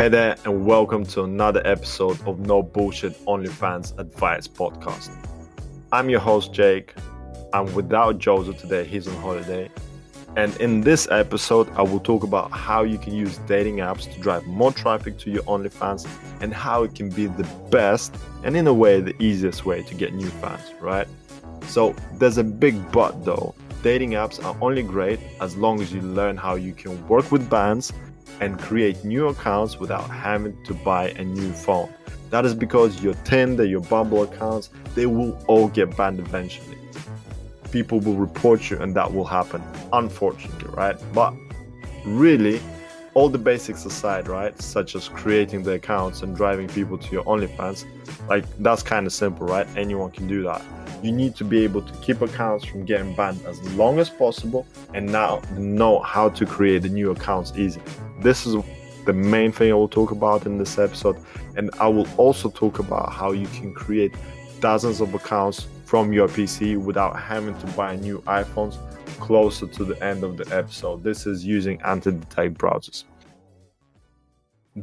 Hey there, and welcome to another episode of No Bullshit OnlyFans Advice Podcast. I'm your host, Jake. I'm without Joseph today, he's on holiday. And in this episode, I will talk about how you can use dating apps to drive more traffic to your OnlyFans and how it can be the best and, in a way, the easiest way to get new fans, right? So, there's a big but though. Dating apps are only great as long as you learn how you can work with bands and create new accounts without having to buy a new phone. That is because your Tinder, your Bumble accounts, they will all get banned eventually. People will report you and that will happen, unfortunately, right? But really, all the basics aside, right? Such as creating the accounts and driving people to your OnlyFans, like that's kind of simple, right? Anyone can do that. You need to be able to keep accounts from getting banned as long as possible and now know how to create the new accounts easy. This is the main thing I will talk about in this episode, and I will also talk about how you can create dozens of accounts from your PC without having to buy new iPhones closer to the end of the episode. This is using anti detect browsers.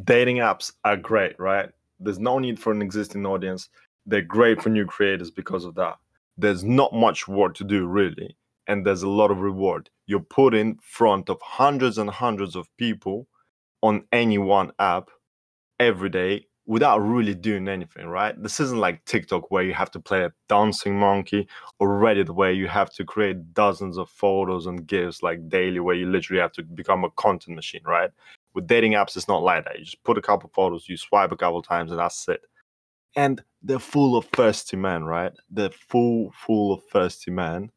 Dating apps are great, right? There's no need for an existing audience. They're great for new creators because of that. There's not much work to do, really, and there's a lot of reward. You're put in front of hundreds and hundreds of people on any one app every day without really doing anything, right? This isn't like TikTok where you have to play a dancing monkey or Reddit where you have to create dozens of photos and GIFs like daily where you literally have to become a content machine, right? With dating apps, it's not like that. You just put a couple photos, you swipe a couple times, and that's it. And they're full of thirsty men, right? They're full, full of thirsty men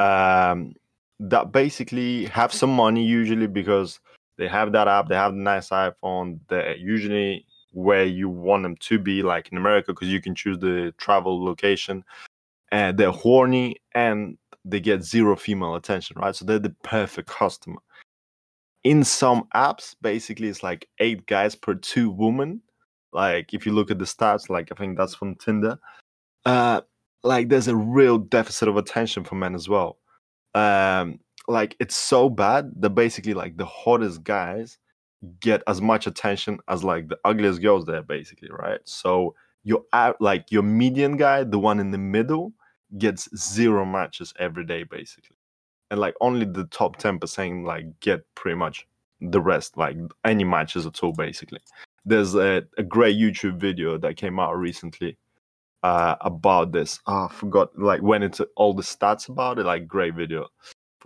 um, that basically have some money usually because they have that app, they have the nice iPhone, they're usually where you want them to be, like in America, because you can choose the travel location. And they're horny and they get zero female attention, right? So they're the perfect customer. In some apps, basically, it's like eight guys per two women. Like if you look at the stats, like I think that's from Tinder. Uh, like there's a real deficit of attention for men as well. Um, like it's so bad that basically like the hottest guys get as much attention as like the ugliest girls there basically right? So your like your median guy the one in the middle gets zero matches every day basically. And like only the top 10% like get pretty much the rest like any matches at all basically. There's a, a great youtube video that came out recently uh, about this oh, i forgot like went into all the stats about it like great video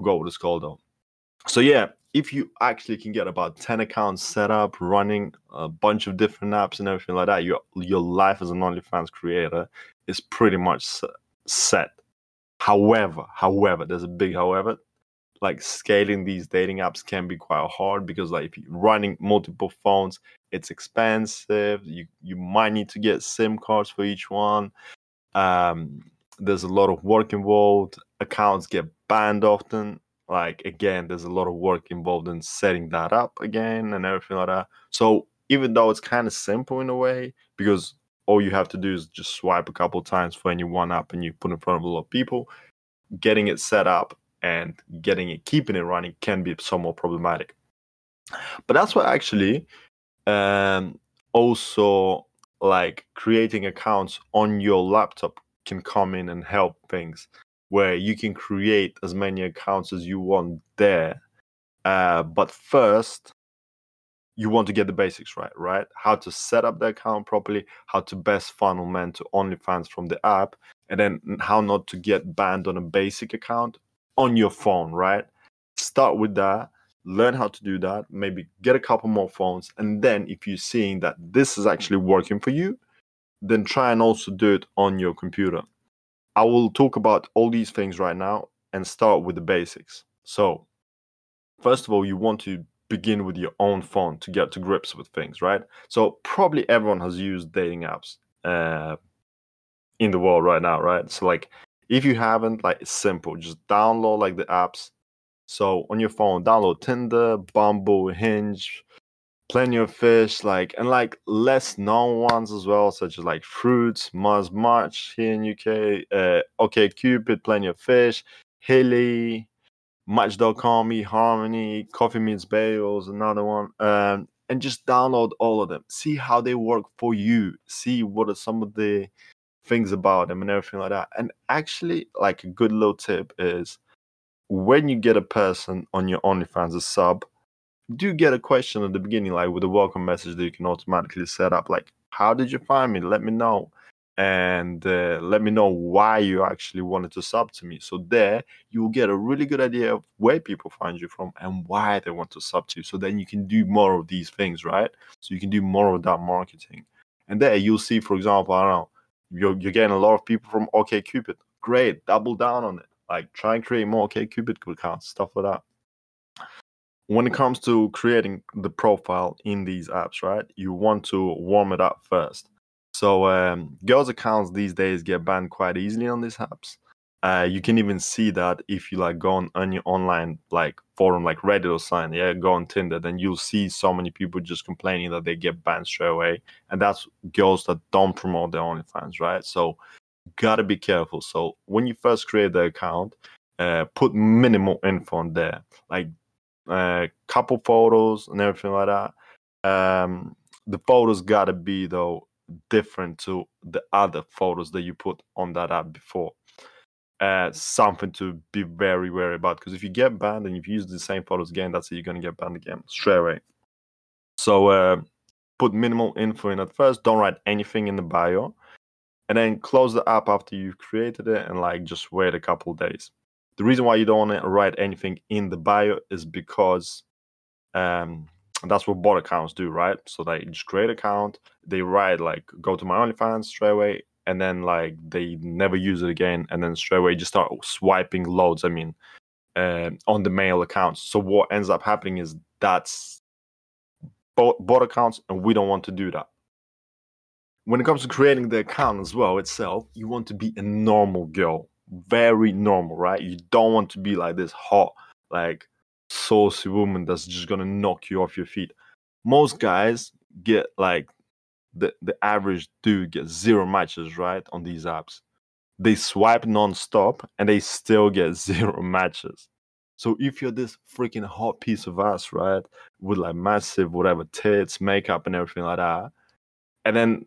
forgot what it's called though. So yeah, if you actually can get about 10 accounts set up, running a bunch of different apps and everything like that, your your life as an OnlyFans creator is pretty much set. However, however, there's a big however. Like scaling these dating apps can be quite hard because like if you're running multiple phones, it's expensive. You you might need to get SIM cards for each one. Um, there's a lot of work involved. Accounts get banned often. Like again, there's a lot of work involved in setting that up again and everything like that. So even though it's kind of simple in a way, because all you have to do is just swipe a couple times for any one app and you put in front of a lot of people, getting it set up and getting it keeping it running can be somewhat problematic. But that's why actually um, also like creating accounts on your laptop can come in and help things where you can create as many accounts as you want there. Uh, but first, you want to get the basics right, right? How to set up the account properly, how to best funnel men to OnlyFans from the app, and then how not to get banned on a basic account on your phone, right? Start with that, learn how to do that, maybe get a couple more phones, and then if you're seeing that this is actually working for you, then try and also do it on your computer. I will talk about all these things right now and start with the basics. So, first of all, you want to begin with your own phone to get to grips with things, right? So, probably everyone has used dating apps uh, in the world right now, right? So, like, if you haven't, like, it's simple. Just download like the apps. So, on your phone, download Tinder, Bumble, Hinge, plenty of fish, like and like less known ones as well, such as like fruits, Muzmatch here in UK, uh, OK Cupid, plenty of fish, Hily, Match.com, Harmony, Coffee Meets Bagels, another one, um, and just download all of them. See how they work for you. See what are some of the things about them and everything like that. And actually, like a good little tip is when you get a person on your OnlyFans a sub, do get a question at the beginning, like with a welcome message that you can automatically set up, like, how did you find me? Let me know. And uh, let me know why you actually wanted to sub to me. So there, you will get a really good idea of where people find you from and why they want to sub to you. So then you can do more of these things, right? So you can do more of that marketing. And there, you'll see, for example, I don't know, you're, you're getting a lot of people from OKCupid. Great, double down on it. Like try and create more OKCupid accounts, stuff like that when it comes to creating the profile in these apps, right, you want to warm it up first. So um, girls' accounts these days get banned quite easily on these apps. Uh, you can even see that if you like go on, your online like forum like Reddit or something, yeah, go on Tinder, then you'll see so many people just complaining that they get banned straight away, and that's girls that don't promote their OnlyFans, right? So gotta be careful. So when you first create the account, uh, put minimal info on there, like uh, couple photos and everything like that. Um, the photos gotta be though different to the other photos that you put on that app before. Uh, something to be very wary about because if you get banned and if you use the same photos again, that's you're gonna get banned again straight away. So uh, put minimal info in at first. Don't write anything in the bio, and then close the app after you've created it and like just wait a couple days. The reason why you don't want to write anything in the bio is because um, that's what bot accounts do, right? So they just create account, they write like go to my OnlyFans straight away, and then like they never use it again, and then straight away just start swiping loads. I mean, uh, on the mail accounts. So what ends up happening is that's bot, bot accounts, and we don't want to do that. When it comes to creating the account as well itself, you want to be a normal girl very normal, right? You don't want to be like this hot, like saucy woman that's just gonna knock you off your feet. Most guys get like the the average dude gets zero matches, right, on these apps. They swipe non-stop and they still get zero matches. So if you're this freaking hot piece of ass, right, with like massive whatever tits, makeup, and everything like that, and then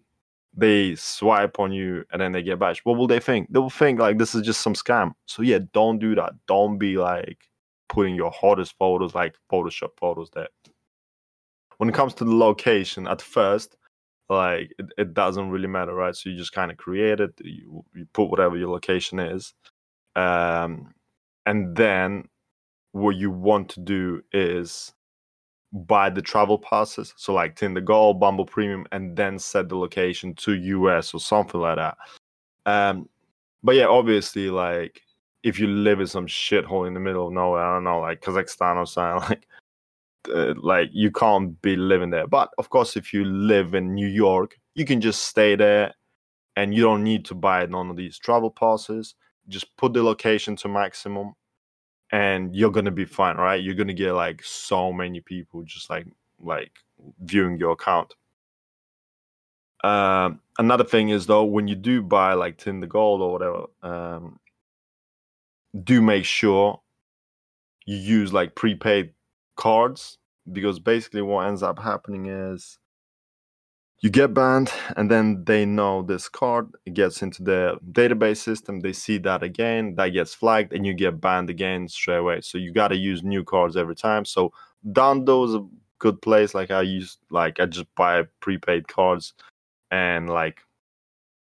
they swipe on you and then they get bashed, what will they think? They will think like this is just some scam. So yeah, don't do that. Don't be like putting your hottest photos like Photoshop photos there. When it comes to the location, at first, like it, it doesn't really matter, right? So you just kind of create it, you, you put whatever your location is. Um, and then what you want to do is buy the travel passes, so like Tinder Gold, Bumble Premium, and then set the location to US or something like that. Um, but yeah, obviously, like if you live in some shithole in the middle of nowhere, I don't know, like Kazakhstan or something, like uh, like you can't be living there. But of course, if you live in New York, you can just stay there, and you don't need to buy none of these travel passes. Just put the location to maximum, and you're gonna be fine, right? You're gonna get like so many people just like like viewing your account. Um, another thing is though, when you do buy like Tinder Gold or whatever, um, do make sure you use like prepaid cards because basically what ends up happening is you get banned and then they know this card it gets into the database system they see that again that gets flagged and you get banned again straight away. So you got to use new cards every time. So is a good place like i use like i just buy prepaid cards and like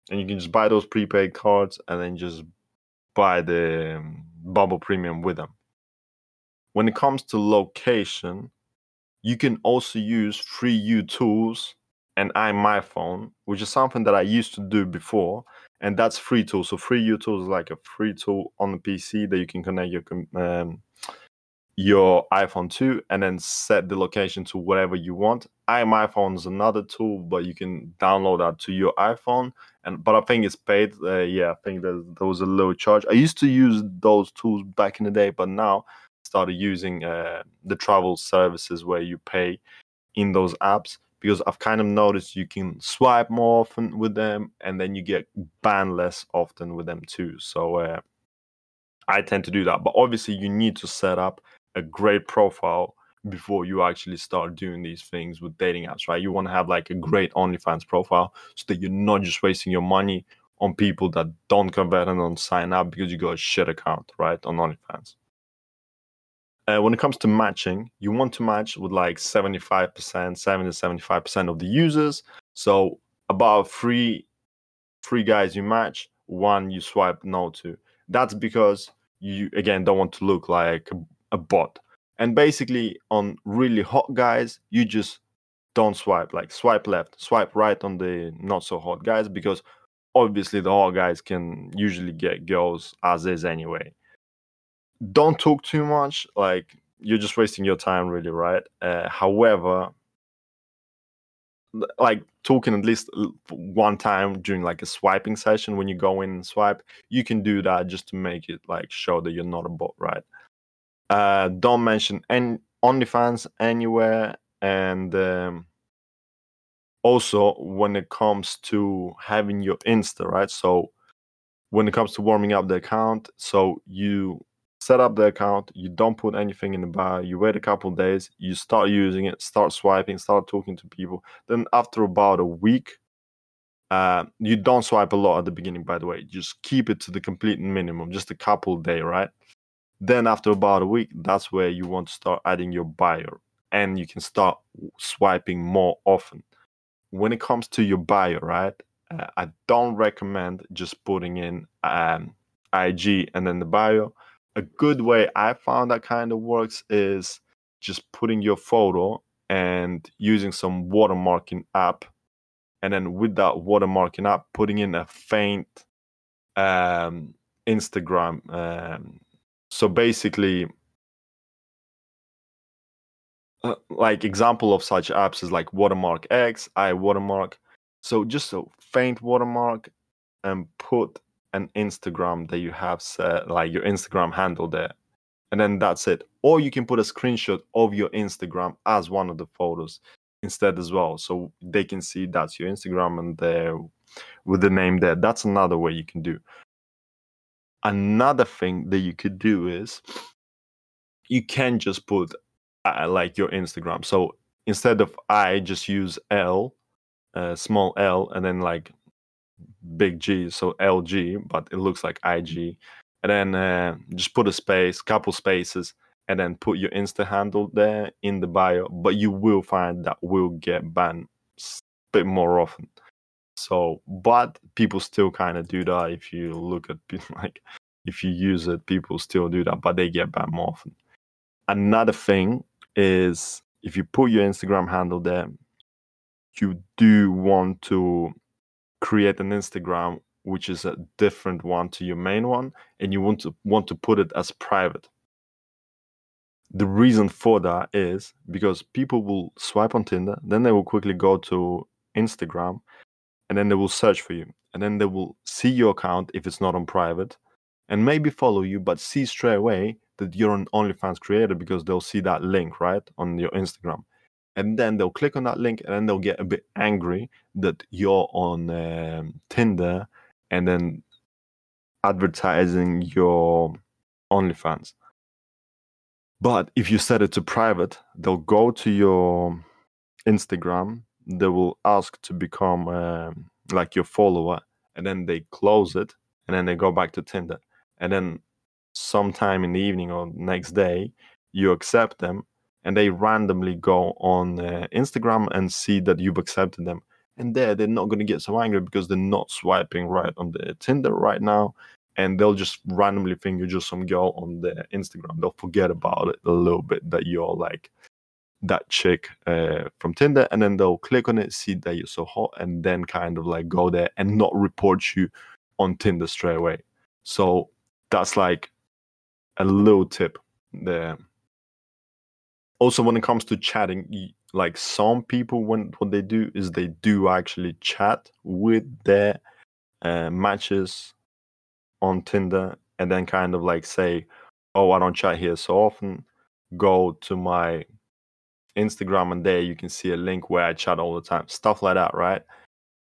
and you can just buy those prepaid cards and then just buy the um, bumble premium with them when it comes to location you can also use 3uTools and iMyFone, which is something that I used to do before, and that's free tool. So 3uTools is like a free tool on the PC that you can connect your um, your iPhone to, and then set the location to whatever you want. iMyFone is another tool, but you can download that to your iPhone. And but I think it's paid. Uh, yeah, I think that there was a low charge. I used to use those tools back in the day, but now started using uh, the travel services where you pay in those apps because I've kind of noticed you can swipe more often with them and then you get banned less often with them too. So uh, I tend to do that. But obviously, you need to set up a great profile before you actually start doing these things with dating apps, right? You want to have like a great OnlyFans profile so that you're not just wasting your money on people that don't convert and don't sign up because you got a shit account, right? On OnlyFans. Uh, when it comes to matching, you want to match with like 75%, 70 75% of the users. So about three three guys you match, one you swipe no to. That's because you again don't want to look like a, a bot and basically, on really hot guys, you just don't swipe, like swipe left, swipe right on the not so hot guys, because obviously the hot guys can usually get girls as is anyway. Don't talk too much, like you're just wasting your time, really, right? Uh, however, like talking at least one time during like a swiping session when you go in and swipe, you can do that just to make it like show that you're not a bot, right? Uh, don't mention any OnlyFans anywhere, and um, also when it comes to having your Insta, right? So when it comes to warming up the account, so you set up the account, you don't put anything in the bio, you wait a couple days, you start using it, start swiping, start talking to people. Then after about a week, uh, you don't swipe a lot at the beginning, by the way. Just keep it to the complete minimum, just a couple day, right? Then after about a week, that's where you want to start adding your bio and you can start swiping more often. When it comes to your bio, right? Uh, I don't recommend just putting in um, IG and then the bio. A good way I found that kind of works is just putting your photo and using some watermarking app. And then with that watermarking app, putting in a faint um, Instagram um, so basically uh, like example of such apps is like watermark x iWatermark so just a faint watermark and put an instagram that you have like your instagram handle there and then that's it. Or you can put a screenshot of your instagram as one of the photos instead as well so they can see that's your instagram and there with the name there. That's another way you can do. Another thing that you could do is you can just put uh, like your Instagram. So instead of I, just use L, uh, small L, and then like big G, so LG, but it looks like IG. And then uh, just put a space, couple spaces, and then put your Insta handle there in the bio. But you will find that will get banned a bit more often. So, but people still kind of do that. If you look at like, if you use it, people still do that, but they get banned more often. Another thing is if you put your Instagram handle there, you do want to create an Instagram which is a different one to your main one, and you want to want to put it as private. The reason for that is because people will swipe on Tinder, then they will quickly go to Instagram, and then they will search for you and then they will see your account if it's not on private and maybe follow you but see straight away that you're an onlyfans creator because they'll see that link right on your instagram and then they'll click on that link and then they'll get a bit angry that you're on um, tinder and then advertising your onlyfans. But if you set it to private they'll go to your instagram they will ask to become um, like your follower and then they close it and then they go back to tinder. And then sometime in the evening or next day you accept them and they randomly go on uh, instagram and see that you've accepted them and there they're not going to get so angry because they're not swiping right on the tinder right now and they'll just randomly think you're just some girl on the instagram they'll forget about it a little bit that you're like that chick uh, from Tinder, and then they'll click on it, see that you're so hot, and then kind of like go there and not report you on Tinder straight away. So that's like a little tip there. Also, when it comes to chatting, like some people, when what they do is they do actually chat with their uh, matches on Tinder, and then kind of like say, "Oh, I don't chat here so often. Go to my Instagram and there you can see a link where I chat all the time, stuff like that, right?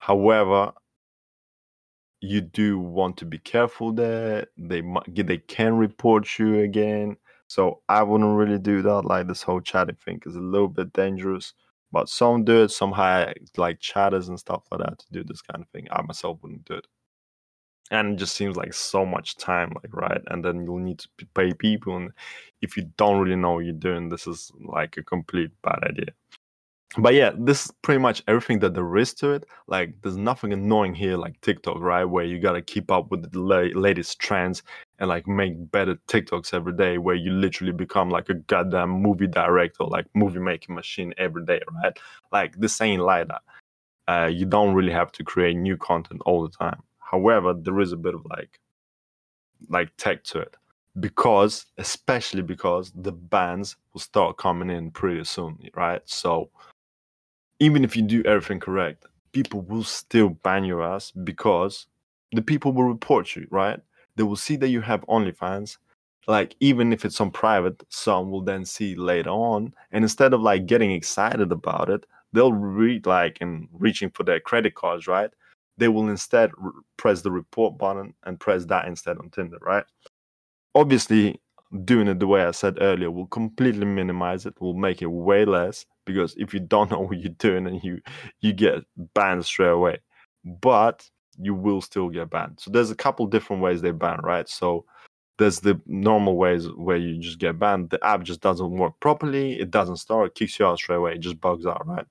However, you do want to be careful there. They they can report you again. So I wouldn't really do that. Like this whole chatting thing is a little bit dangerous. But some do it, some hire like chatters and stuff like that to do this kind of thing. I myself wouldn't do it. And it just seems like so much time, like right? And then you'll need to pay people. And if you don't really know what you're doing, this is like a complete bad idea but yeah, this is pretty much everything that there is to it. Like, there's nothing annoying here like TikTok, right? Where you gotta keep up with the la- latest trends and like make better TikToks every day, where you literally become like a goddamn movie director, like movie making machine every day, right? Like, this ain't like that. Uh, you don't really have to create new content all the time. However, there is a bit of like, like tech to it because, especially because the bans will start coming in pretty soon, right? So even if you do everything correct, people will still ban your ass because the people will report you, right? They will see that you have OnlyFans. Like, even if it's on private, some will then see later on. And instead of like getting excited about it, they'll read like and reaching for their credit cards, right? They will instead press the report button and press that instead on Tinder, right? Obviously, doing it the way I said earlier will completely minimize it, will make it way less because if you don't know what you're doing and you you get banned straight away. But you will still get banned. So there's a couple different ways they ban, right? So there's the normal ways where you just get banned. The app just doesn't work properly. It doesn't start. It kicks you out straight away. It just bugs out, right?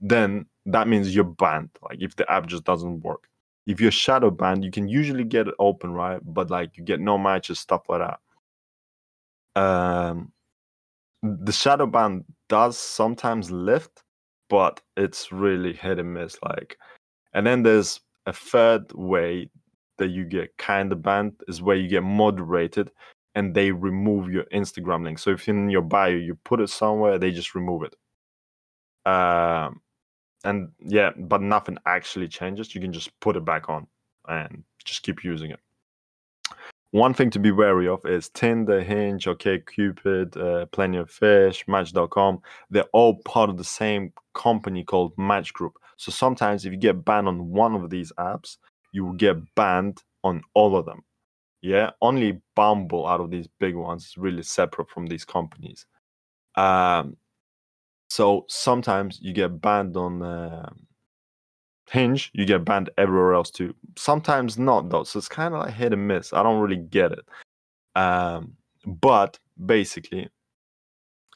Then that means you're banned. Like if the app just doesn't work. If you're shadow banned, you can usually get it open, right? But like you get no matches, stuff like that um, the shadow ban does sometimes lift, but it's really hit and miss. Like, and then there's a third way that you get kind of banned is where you get moderated and they remove your Instagram link. So if in your bio you put it somewhere, they just remove it. Um, and yeah, but nothing actually changes. You can just put it back on and just keep using it one thing to be wary of is Tinder, Hinge, OK Cupid, uh, Plenty of Fish, Match.com. They're all part of the same company called Match Group. So sometimes if you get banned on one of these apps, you will get banned on all of them. Yeah, only Bumble out of these big ones is really separate from these companies. Um, so sometimes you get banned on uh, Hinge, you get banned everywhere else too. Sometimes not though, so it's kind of like hit and miss. I don't really get it. Um, but basically,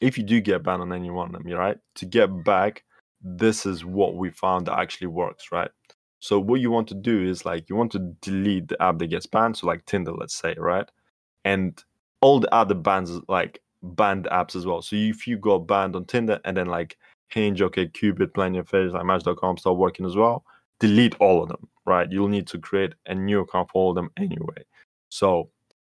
if you do get banned on any one of them, you're right. To get back, this is what we found that actually works, right? So what you want to do is like you want to delete the app that gets banned, so like Tinder, let's say, right? And all the other bans like banned apps as well. So if you got banned on Tinder and then like Hinge, OK, Cupid, Plenty of Fish, like Match.com start working as well, delete all of them, right? You'll need to create a new account for all of them anyway. So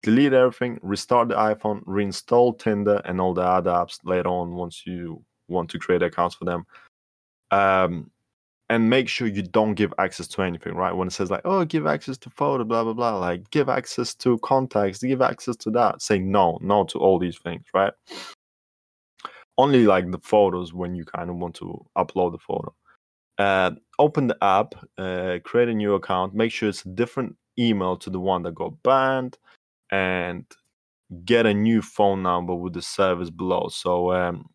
delete everything, restart the iPhone, reinstall Tinder and all the other apps later on once you want to create accounts for them. Um, and make sure you don't give access to anything, right? When it says like, oh, give access to photo, blah blah blah, like give access to contacts, give access to that. Say no, no to all these things, right? only like the photos when you kind of want to upload the photo. Uh, open the app, uh, create a new account, make sure it's a different email to the one that got banned, and get a new phone number with the service below. So, um,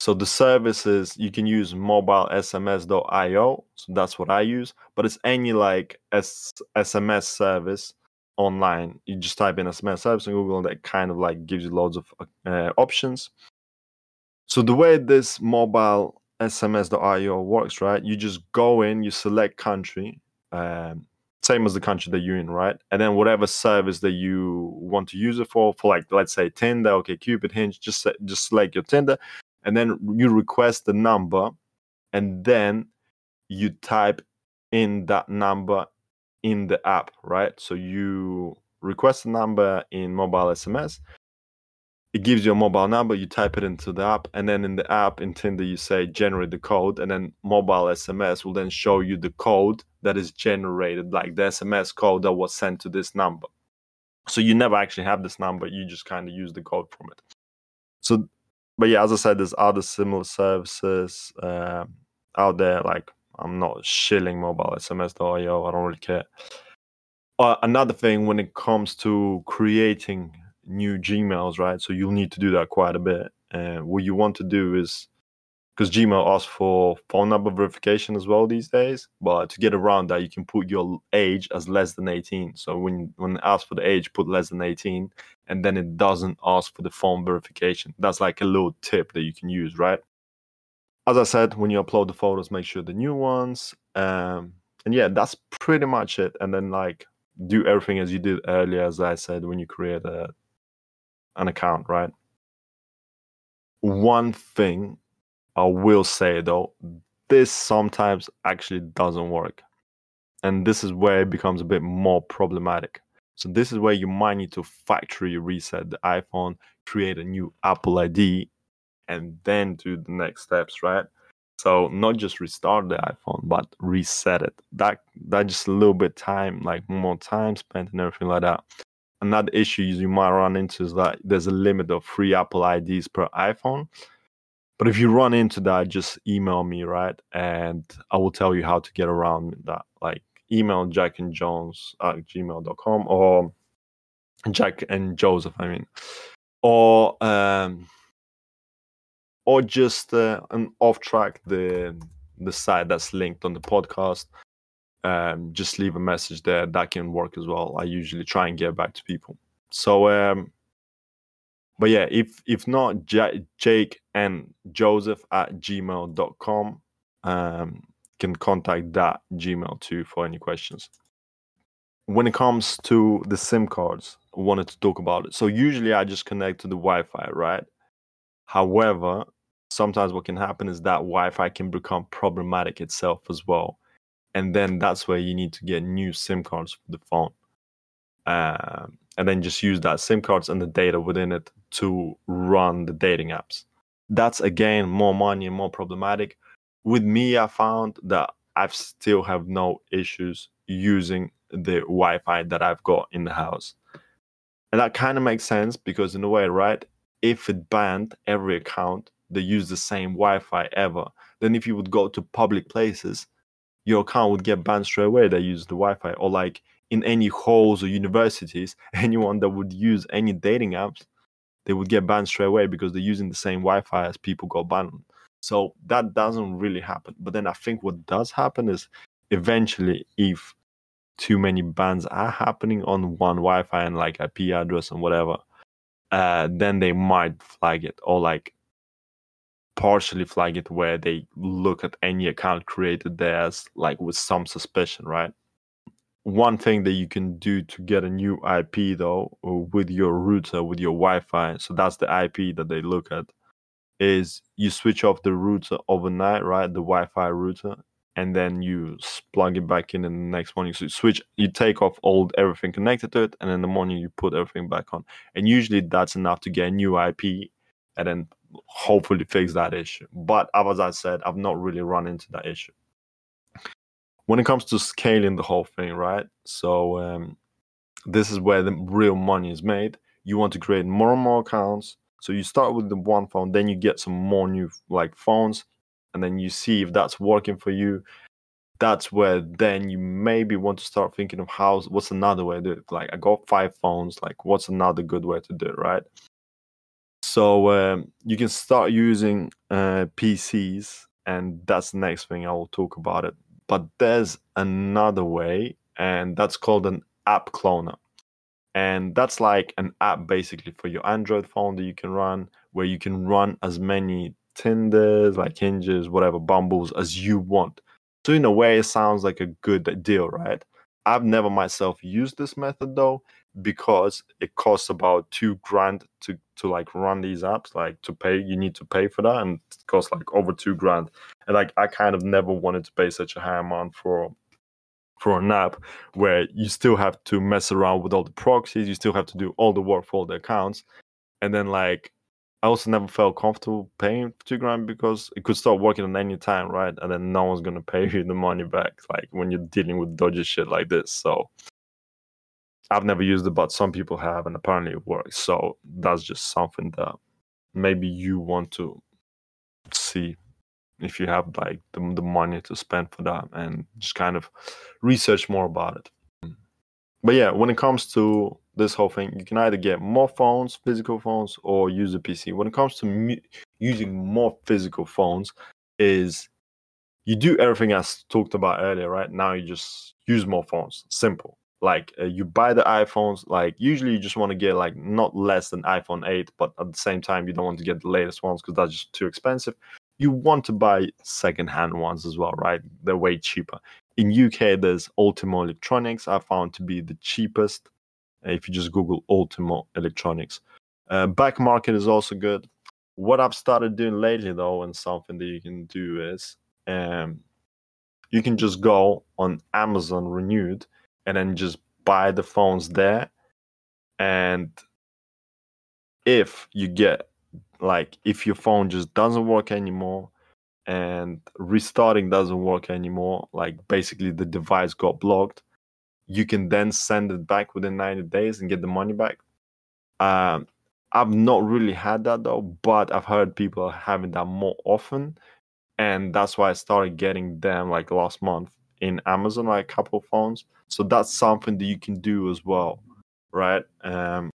so the services you can use mobile SMS.io. So that's what I use, but it's any like S- SMS service online. You just type in SMS service in Google, and that kind of like gives you loads of uh, options. So the way this mobile SMS.io works, right? You just go in, you select country, um, same as the country that you're in, right? And then whatever service that you want to use it for, for like let's say Tinder, okay, Cupid, Hinge, just just select your Tinder, and then you request the number, and then you type in that number in the app, right? So you request a number in mobile SMS. It gives you a mobile number, you type it into the app, and then in the app in Tinder you say generate the code, and then mobile SMS will then show you the code that is generated, like the SMS code that was sent to this number. So you never actually have this number, you just kind of use the code from it. So, but yeah, as I said, there's other similar services uh, out there, like I'm not shilling mobile SMS.io. I don't really care. Uh, another thing when it comes to creating new Gmails, right? So you'll need to do that quite a bit. And what you want to do is because Gmail asks for phone number verification as well these days. But to get around that, you can put your age as less than 18. So when when it asks for the age, put less than 18, and then it doesn't ask for the phone verification. That's like a little tip that you can use, right? As I said, when you upload the photos, make sure the new ones. Um, and yeah, that's pretty much it. And then like do everything as you did earlier, as I said, when you create a an account, right? One thing I will say though, this sometimes actually doesn't work. And this is where it becomes a bit more problematic. So this is where you might need to factory reset the iPhone, create a new Apple ID, and then do the next steps, right? So not just restart the iPhone, but reset it. That that just a little bit time, like more time spent and everything like that. Another issue you might run into is that there's a limit of free Apple IDs per iPhone. But if you run into that, just email me, right? And I will tell you how to get around that. Like email Jack and Jones at gmail.com or Jack and Joseph, I mean. Or um or just uh, an off track the the site that's linked on the podcast. Um, just leave a message there. That can work as well. I usually try and get back to people. So, um, but yeah, if if not, J- Jake and Joseph at gmail.com um, can contact that Gmail too for any questions. When it comes to the SIM cards, I wanted to talk about it. So usually I just connect to the Wi-Fi, right? However, sometimes what can happen is that Wi-Fi can become problematic itself as well, and then that's where you need to get new SIM cards for the phone, um, and then just use that SIM cards and the data within it to run the dating apps. That's again more money and more problematic. With me, I found that I still have no issues using the Wi-Fi that I've got in the house. And that kind of makes sense because in a way, right? If it banned every account they use the same Wi-Fi ever. Then if you would go to public places, your account would get banned straight away that use the Wi-Fi. Or like in any halls or universities, anyone that would use any dating apps, they would get banned straight away because they're using the same Wi-Fi as people got banned. So that doesn't really happen. But then I think what does happen is eventually if too many bans are happening on one Wi-Fi and like IP address and whatever, uh, then they might flag it or like partially flag it where they look at any account created there as like with some suspicion, right? One thing that you can do to get a new IP though uh, with your router, with your Wi-Fi, so that's the IP that they look at, is you switch off the router overnight, right? The Wi-Fi router, and then you plug it back in in the next morning. So you switch, you take off all everything connected to it, and in the morning you put everything back on. And usually that's enough to get a new IP, and then hopefully fix that issue. But as I said, I've not really run into that issue. When it comes to scaling the whole thing, right? So um, this is where the real money is made. You want to create more and more accounts. So you start with the one phone, then you get some more new like phones, and then you see if that's working for you. That's where then you maybe want to start thinking of how what's another way to do it. Like I got five phones, like what's another good way to do it, right? So um, you can start using uh, PCs, and that's the next thing I will talk about it. But there's another way, and that's called an app cloner. And that's like an app basically for your Android phone that you can run, where you can run as many Tinders, like Hinges, whatever, Bumbles as you want. So in a way, it sounds like a good deal, right? I've never myself used this method though, because it costs about two grand to to like run these apps like to pay you need to pay for that and it costs like over two grand. And like i kind of never wanted to pay such a high amount for for an app where you still have to mess around with all the proxies you still have to do all the work for all the accounts. And then like i also never felt comfortable paying two grand because it could start working at any time right? And then no one's gonna pay you the money back like when you're dealing with dodgy shit like this. So I've never used it, but some people have, and apparently it works. So that's just something that maybe you want to see if you have like the, the money to spend for that and just kind of research more about it. But yeah, when it comes to this whole thing, you can either get more phones, physical phones, or use a PC. When it comes to mu- using more physical phones, is you do everything i talked about earlier, right? Now you just use more phones. Simple. Like uh, you buy the iPhones. Like usually you just want to get like not less than iPhone 8, but at the same time you don't want to get the latest ones because that's just too expensive. You want to buy second-hand ones as well, right? They're way cheaper. In UK, there's Ultimo Electronics. I found to be the cheapest. If you just Google Ultimo Electronics, uh, back market is also good. What I've started doing lately, though, and something that you can do is um, you can just go on Amazon Renewed and then just buy the phones there. And if you get like if your phone just doesn't work anymore and restarting doesn't work anymore, like basically the device got blocked, you can then send it back within 90 days and get the money back. Um, I've not really had that though, but I've heard people having that more often and that's why I started getting them like last month in Amazon, like a couple phones. So that's something that you can do as well, right? Um,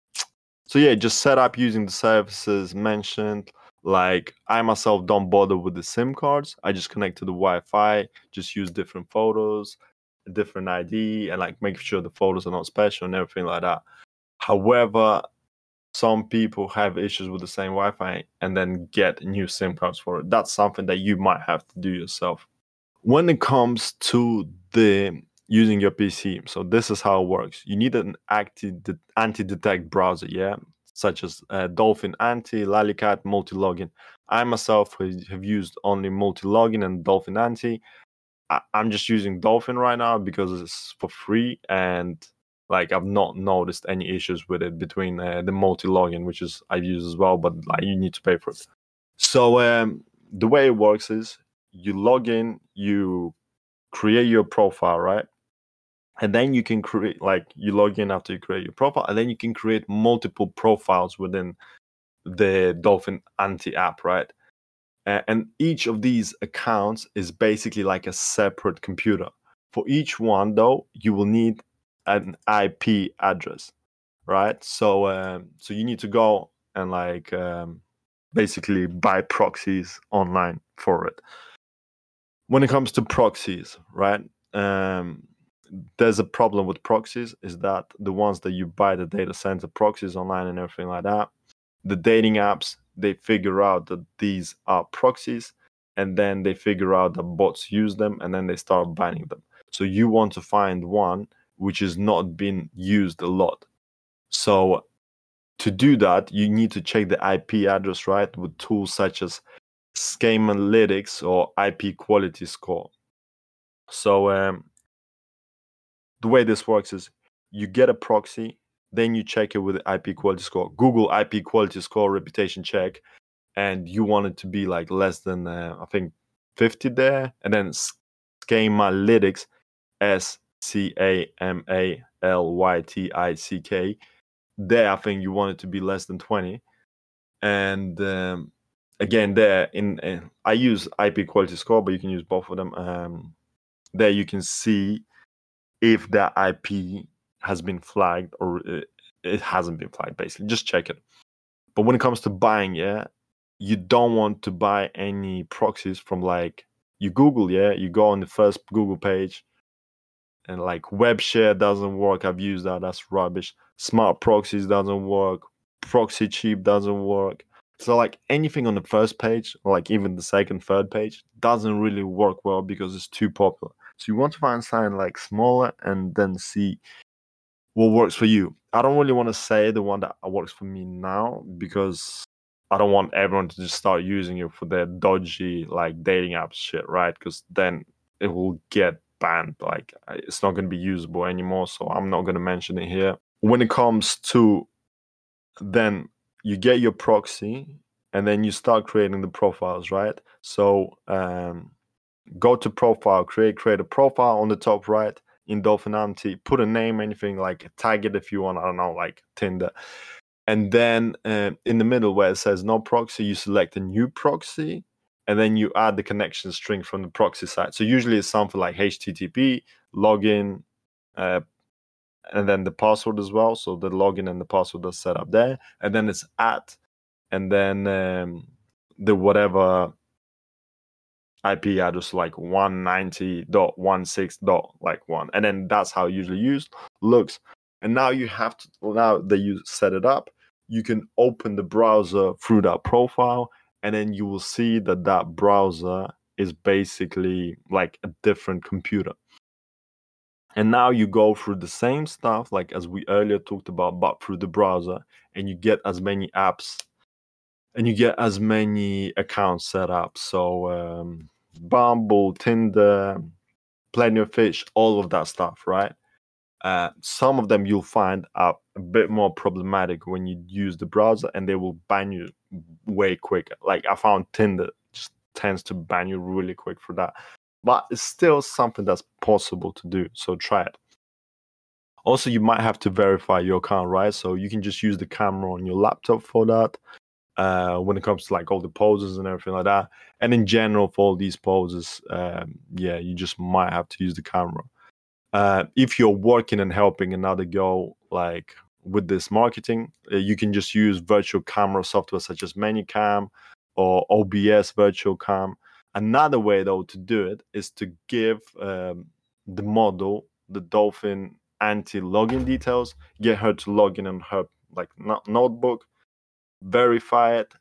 so yeah, just set up using the services mentioned. Like I myself don't bother with the SIM cards. I just connect to the Wi-Fi, just use different photos, different ID, and like make sure the photos are not special and everything like that. However, some people have issues with the same Wi-Fi and then get new SIM cards for it. That's something that you might have to do yourself. When it comes to the using your PC, so this is how it works. You need an active anti-detect browser, yeah, such as uh, Dolphin Anty, Lalicat, Multi-Login. I myself have used only Multi-Login and Dolphin Anty. I- I'm just using Dolphin right now because it's for free and like I've not noticed any issues with it between uh, the multi login, which is I use as well, but like you need to pay for it. So um, the way it works is you log in, you create your profile, right? And then you can create like you log in after you create your profile, and then you can create multiple profiles within the Dolphin Anty app, right? And each of these accounts is basically like a separate computer. For each one, though, you will need an IP address, right? So um, so you need to go and like um, basically buy proxies online for it. When it comes to proxies, right? Um, there's a problem with proxies is that the ones that you buy the data center proxies online and everything like that, the dating apps they figure out that these are proxies and then they figure out that bots use them and then they start banning them. So you want to find one which is not being used a lot. So to do that, you need to check the IP address right with tools such as Scamalytics or IP Quality Score. So um, the way this works is you get a proxy, then you check it with IP Quality Score. Google IP Quality Score reputation check, and you want it to be like less than uh, I think 50 there, and then Scamalytics S C A M A L Y T I C K. There, I think you want it to be less than 20. And um, again, there in, in, I use IP quality score, but you can use both of them. Um, there, you can see if that IP has been flagged or it, it hasn't been flagged. Basically, just check it. But when it comes to buying, yeah, you don't want to buy any proxies from like you Google, yeah, you go on the first Google page, and like web share doesn't work i've used that that's rubbish smart proxies doesn't work proxy cheap doesn't work so like anything on the first page or like even the second third page doesn't really work well because it's too popular so you want to find something like smaller and then see what works for you i don't really want to say the one that works for me now because i don't want everyone to just start using it for their dodgy like dating apps shit right because then it will get banned. Like it's not going to be usable anymore. So I'm not going to mention it here. When it comes to then you get your proxy and then you start creating the profiles, right? So um, go to profile, create, create a profile on the top right in Dolphin Anty, put a name, anything like tag it if you want, I don't know, like Tinder. And then uh, in the middle where it says no proxy, you select a new proxy and then you add the connection string from the proxy side. So usually it's something like HTTP login, uh, and then the password as well. So the login and the password are set up there, and then it's at, and then um, the whatever IP address like 190.16. like one, and then that's how usually used looks. And now you have to now that you set it up, you can open the browser through that profile, and then you will see that that browser is basically like a different computer. And now you go through the same stuff like as we earlier talked about, but through the browser, and you get as many apps and you get as many accounts set up. So um, Bumble, Tinder, Plenty of Fish, all of that stuff, right? Uh, some of them you'll find are a bit more problematic when you use the browser, and they will ban you way quicker. Like I found Tinder just tends to ban you really quick for that, but it's still something that's possible to do. So try it. Also, you might have to verify your account, right? So you can just use the camera on your laptop for that uh, when it comes to like all the poses and everything like that. And in general, for all these poses, um, yeah, you just might have to use the camera. Uh, if you're working and helping another girl, like with this marketing, uh, you can just use virtual camera software such as ManyCam or OBS Virtual Cam. Another way, though, to do it is to give um, the model the Dolphin Anty login details, get her to log in on her like notebook verify it,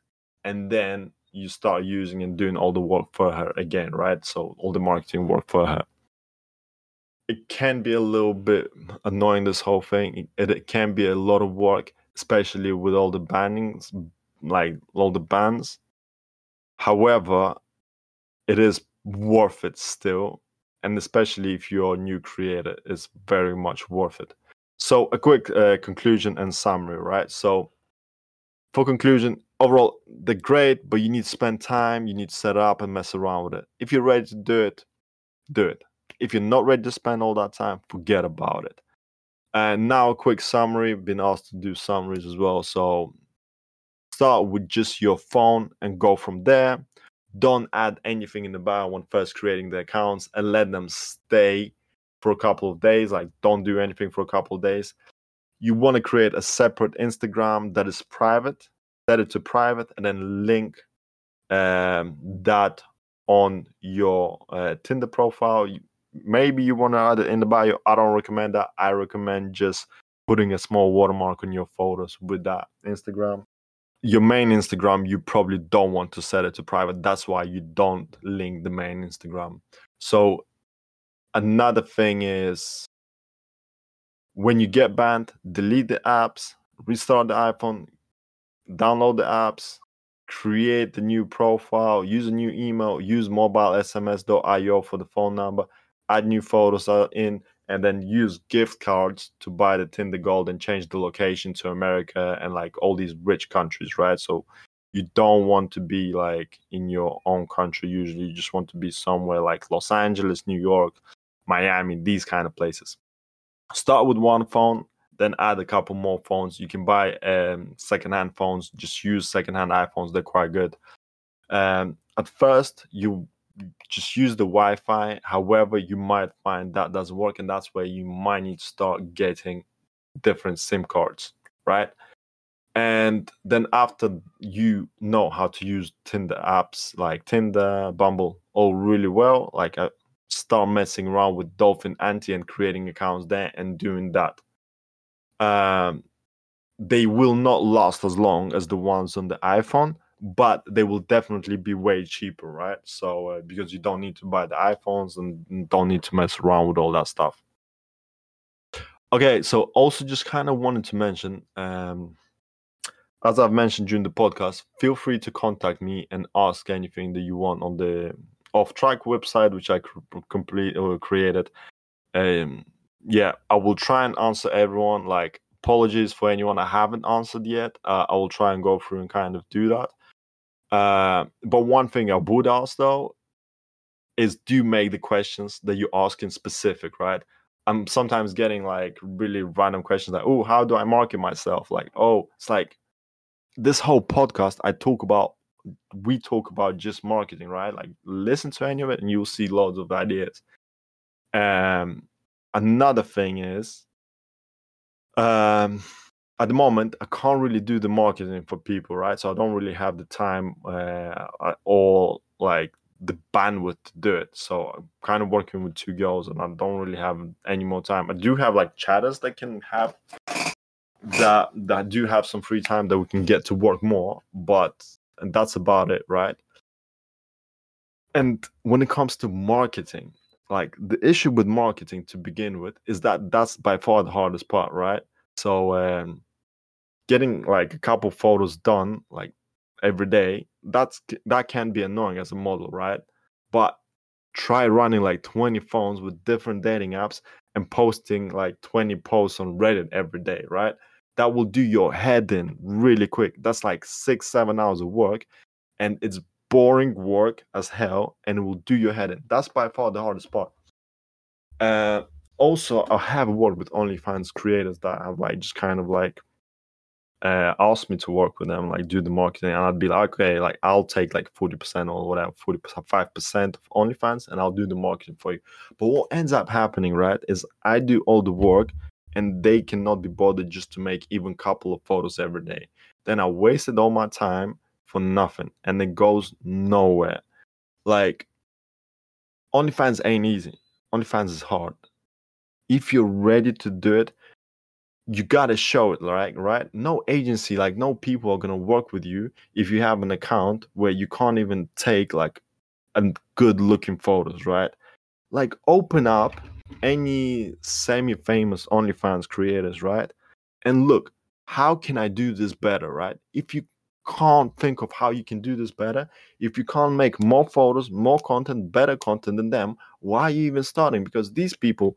and then you start using and doing all the work for her again, right? So all the marketing work for her. It can be a little bit annoying, this whole thing. It, it can be a lot of work, especially with all the bannings, like all the bans. However, it is worth it still. And especially if you're a new creator, it's very much worth it. So, a quick uh, conclusion and summary, right? So, for conclusion, overall, they're great, but you need to spend time, you need to set up and mess around with it. If you're ready to do it, do it. If you're not ready to spend all that time, forget about it. And now, a quick summary. Been asked to do summaries as well. So, start with just your phone and go from there. Don't add anything in the bio when first creating the accounts and let them stay for a couple of days. Like, don't do anything for a couple of days you want to create a separate Instagram that is private, set it to private, and then link um, that on your uh, Tinder profile. Maybe you want to add it in the bio. I don't recommend that. I recommend just putting a small watermark on your photos with that Instagram. Your main Instagram, you probably don't want to set it to private. That's why you don't link the main Instagram. So, another thing is when you get banned, delete the apps, restart the iPhone, download the apps, create the new profile, use a new email, use mobile SMS.io for the phone number, add new photos in, and then use gift cards to buy the Tinder Gold and change the location to America and like all these rich countries, right? So you don't want to be like in your own country usually. You just want to be somewhere like Los Angeles, New York, Miami, these kind of places. Start with one phone then add a couple more phones. You can buy um, secondhand phones. Just use secondhand iphones. They're quite good. Um, at first you just use the wi-fi however you might find that doesn't work and that's where you might need to start getting different sim cards right and then after you know how to use tinder apps like tinder bumble all really well like uh, start messing around with Dolphin Anty and creating accounts there and doing that. Um, they will not last as long as the ones on the iPhone, but they will definitely be way cheaper, right? So uh, because you don't need to buy the iPhones and don't need to mess around with all that stuff. Okay, so also just kind of wanted to mention, um, as I've mentioned during the podcast, feel free to contact me and ask anything that you want on the off track website which I complete or created. Um, yeah, I will try and answer everyone. Like apologies for anyone I haven't answered yet. Uh, I will try and go through and kind of do that. Uh, but one thing I would ask though is do make the questions that you ask in specific, right? I'm sometimes getting like really random questions like, oh, how do I market myself? Like, oh, it's like this whole podcast I talk about we talk about just marketing, right? Like listen to any of it and you'll see loads of ideas. Um, another thing is um, at the moment, I can't really do the marketing for people, right? So I don't really have the time uh, or like the bandwidth to do it. So I'm kind of working with two girls, and I don't really have any more time. I do have like chatters that can have that that do have some free time that we can get to work more, but and that's about it, right? And when it comes to marketing, like the issue with marketing to begin with is that that's by far the hardest part, right? So um, getting like a couple photos done like every day, that's that can be annoying as a model, right? But try running like 20 phones with different dating apps and posting like 20 posts on Reddit every day, right? That will do your head in really quick. That's like six, seven hours of work. And it's boring work as hell and it will do your head in. That's by far the hardest part. Uh, also, I have worked with OnlyFans creators that have like just kind of like uh, asked me to work with them, like do the marketing, and I'd be like, okay, like I'll take like forty percent or whatever, forty five percent of OnlyFans, and I'll do the marketing for you. But what ends up happening, right, is I do all the work, and they cannot be bothered just to make even a couple of photos every day. Then I wasted all my time for nothing and it goes nowhere. Like OnlyFans ain't easy. OnlyFans is hard. If you're ready to do it, you gotta show it, right? Right? No agency, like no people are gonna work with you if you have an account where you can't even take like a good looking photos, right? Like open up any semi-famous OnlyFans creators, right? And look, how can I do this better, right? If you can't think of how you can do this better, if you can't make more photos, more content, better content than them, why are you even starting? Because these people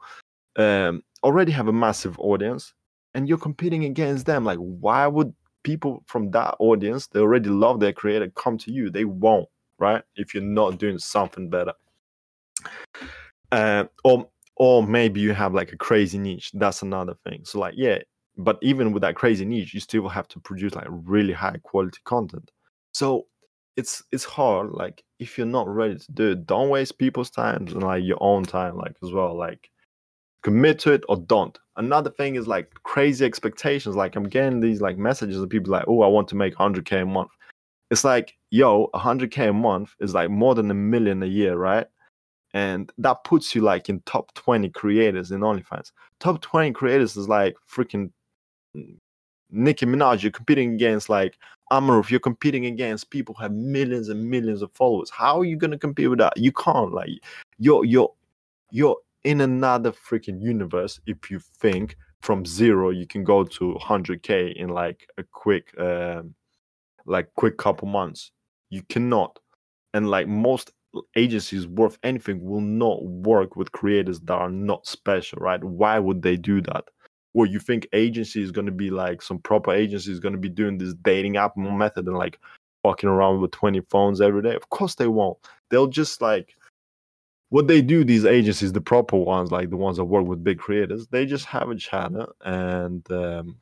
um, already have a massive audience and you're competing against them. Like, why would people from that audience, they already love their creator, come to you? They won't, right? If you're not doing something better. Uh, or or maybe you have like a crazy niche. That's another thing. So like, yeah, but even with that crazy niche you still have to produce like really high quality content so it's it's hard like if you're not ready to do it don't waste people's time and like your own time like as well like commit to it or don't another thing is like crazy expectations like i'm getting these like messages of people like oh i want to make 100k a month it's like yo 100k a month is like more than a million a year right and that puts you like in top 20 creators in OnlyFans. Top 20 creators is like freaking Nicki Minaj, you're competing against like Amouranth, you're competing against people who have millions and millions of followers. How are you gonna compete with that? You can't. Like you're you're you're in another freaking universe if you think from zero you can go to 100k in like a quick um like quick couple months. You cannot. And like most agencies worth anything will not work with creators that are not special, right? Why would they do that? well you think agency is going to be like some proper agency is going to be doing this dating app method and like walking around with 20 phones every day of course they won't they'll just like what they do these agencies the proper ones like the ones that work with big creators they just have a chatter and um,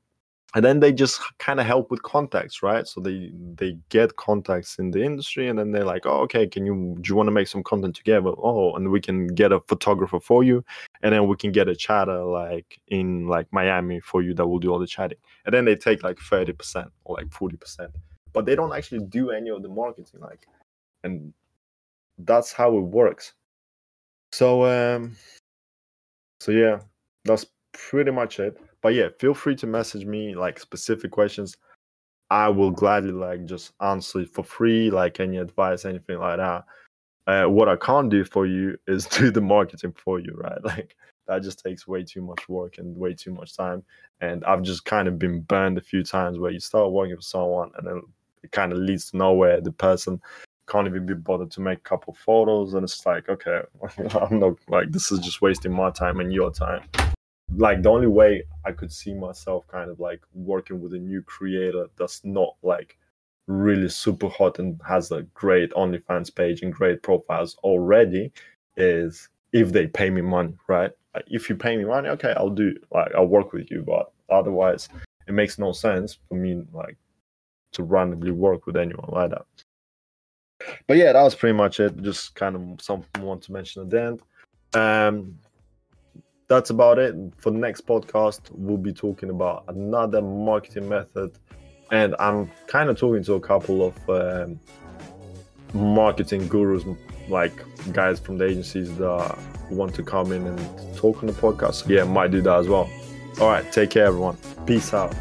and then they just kind of help with contacts right? So they they get contacts in the industry and then they're like oh okay can you do you want to make some content together? Oh and we can get a photographer for you and then we can get a chatter like in like miami for you that will do all the chatting. And then they take like 30% or like 40% but they don't actually do any of the marketing like and that's how it works so um so yeah that's pretty much it but yeah, feel free to message me like specific questions. I will gladly like just answer for free, like any advice, anything like that. Uh, what I can't do for you is do the marketing for you, right? Like that just takes way too much work and way too much time. And I've just kind of been burned a few times where you start working for someone and then it kind of leads to nowhere. The person can't even be bothered to make a couple photos, and it's like, okay, I'm not like this is just wasting my time and your time like the only way I could see myself kind of like working with a new creator that's not like really super hot and has a great OnlyFans page and great profiles already is if they pay me money, right? Like if you pay me money, okay, I'll do like I'll work with you, but otherwise it makes no sense for me like to randomly work with anyone like that. But yeah, that was pretty much it. Just kind of something want to mention at the end. Um, that's about it. For the next podcast, we'll be talking about another marketing method. And I'm kind of talking to a couple of um, marketing gurus, like guys from the agencies that want to come in and talk on the podcast. Yeah, might do that as well. All right, take care, everyone. Peace out.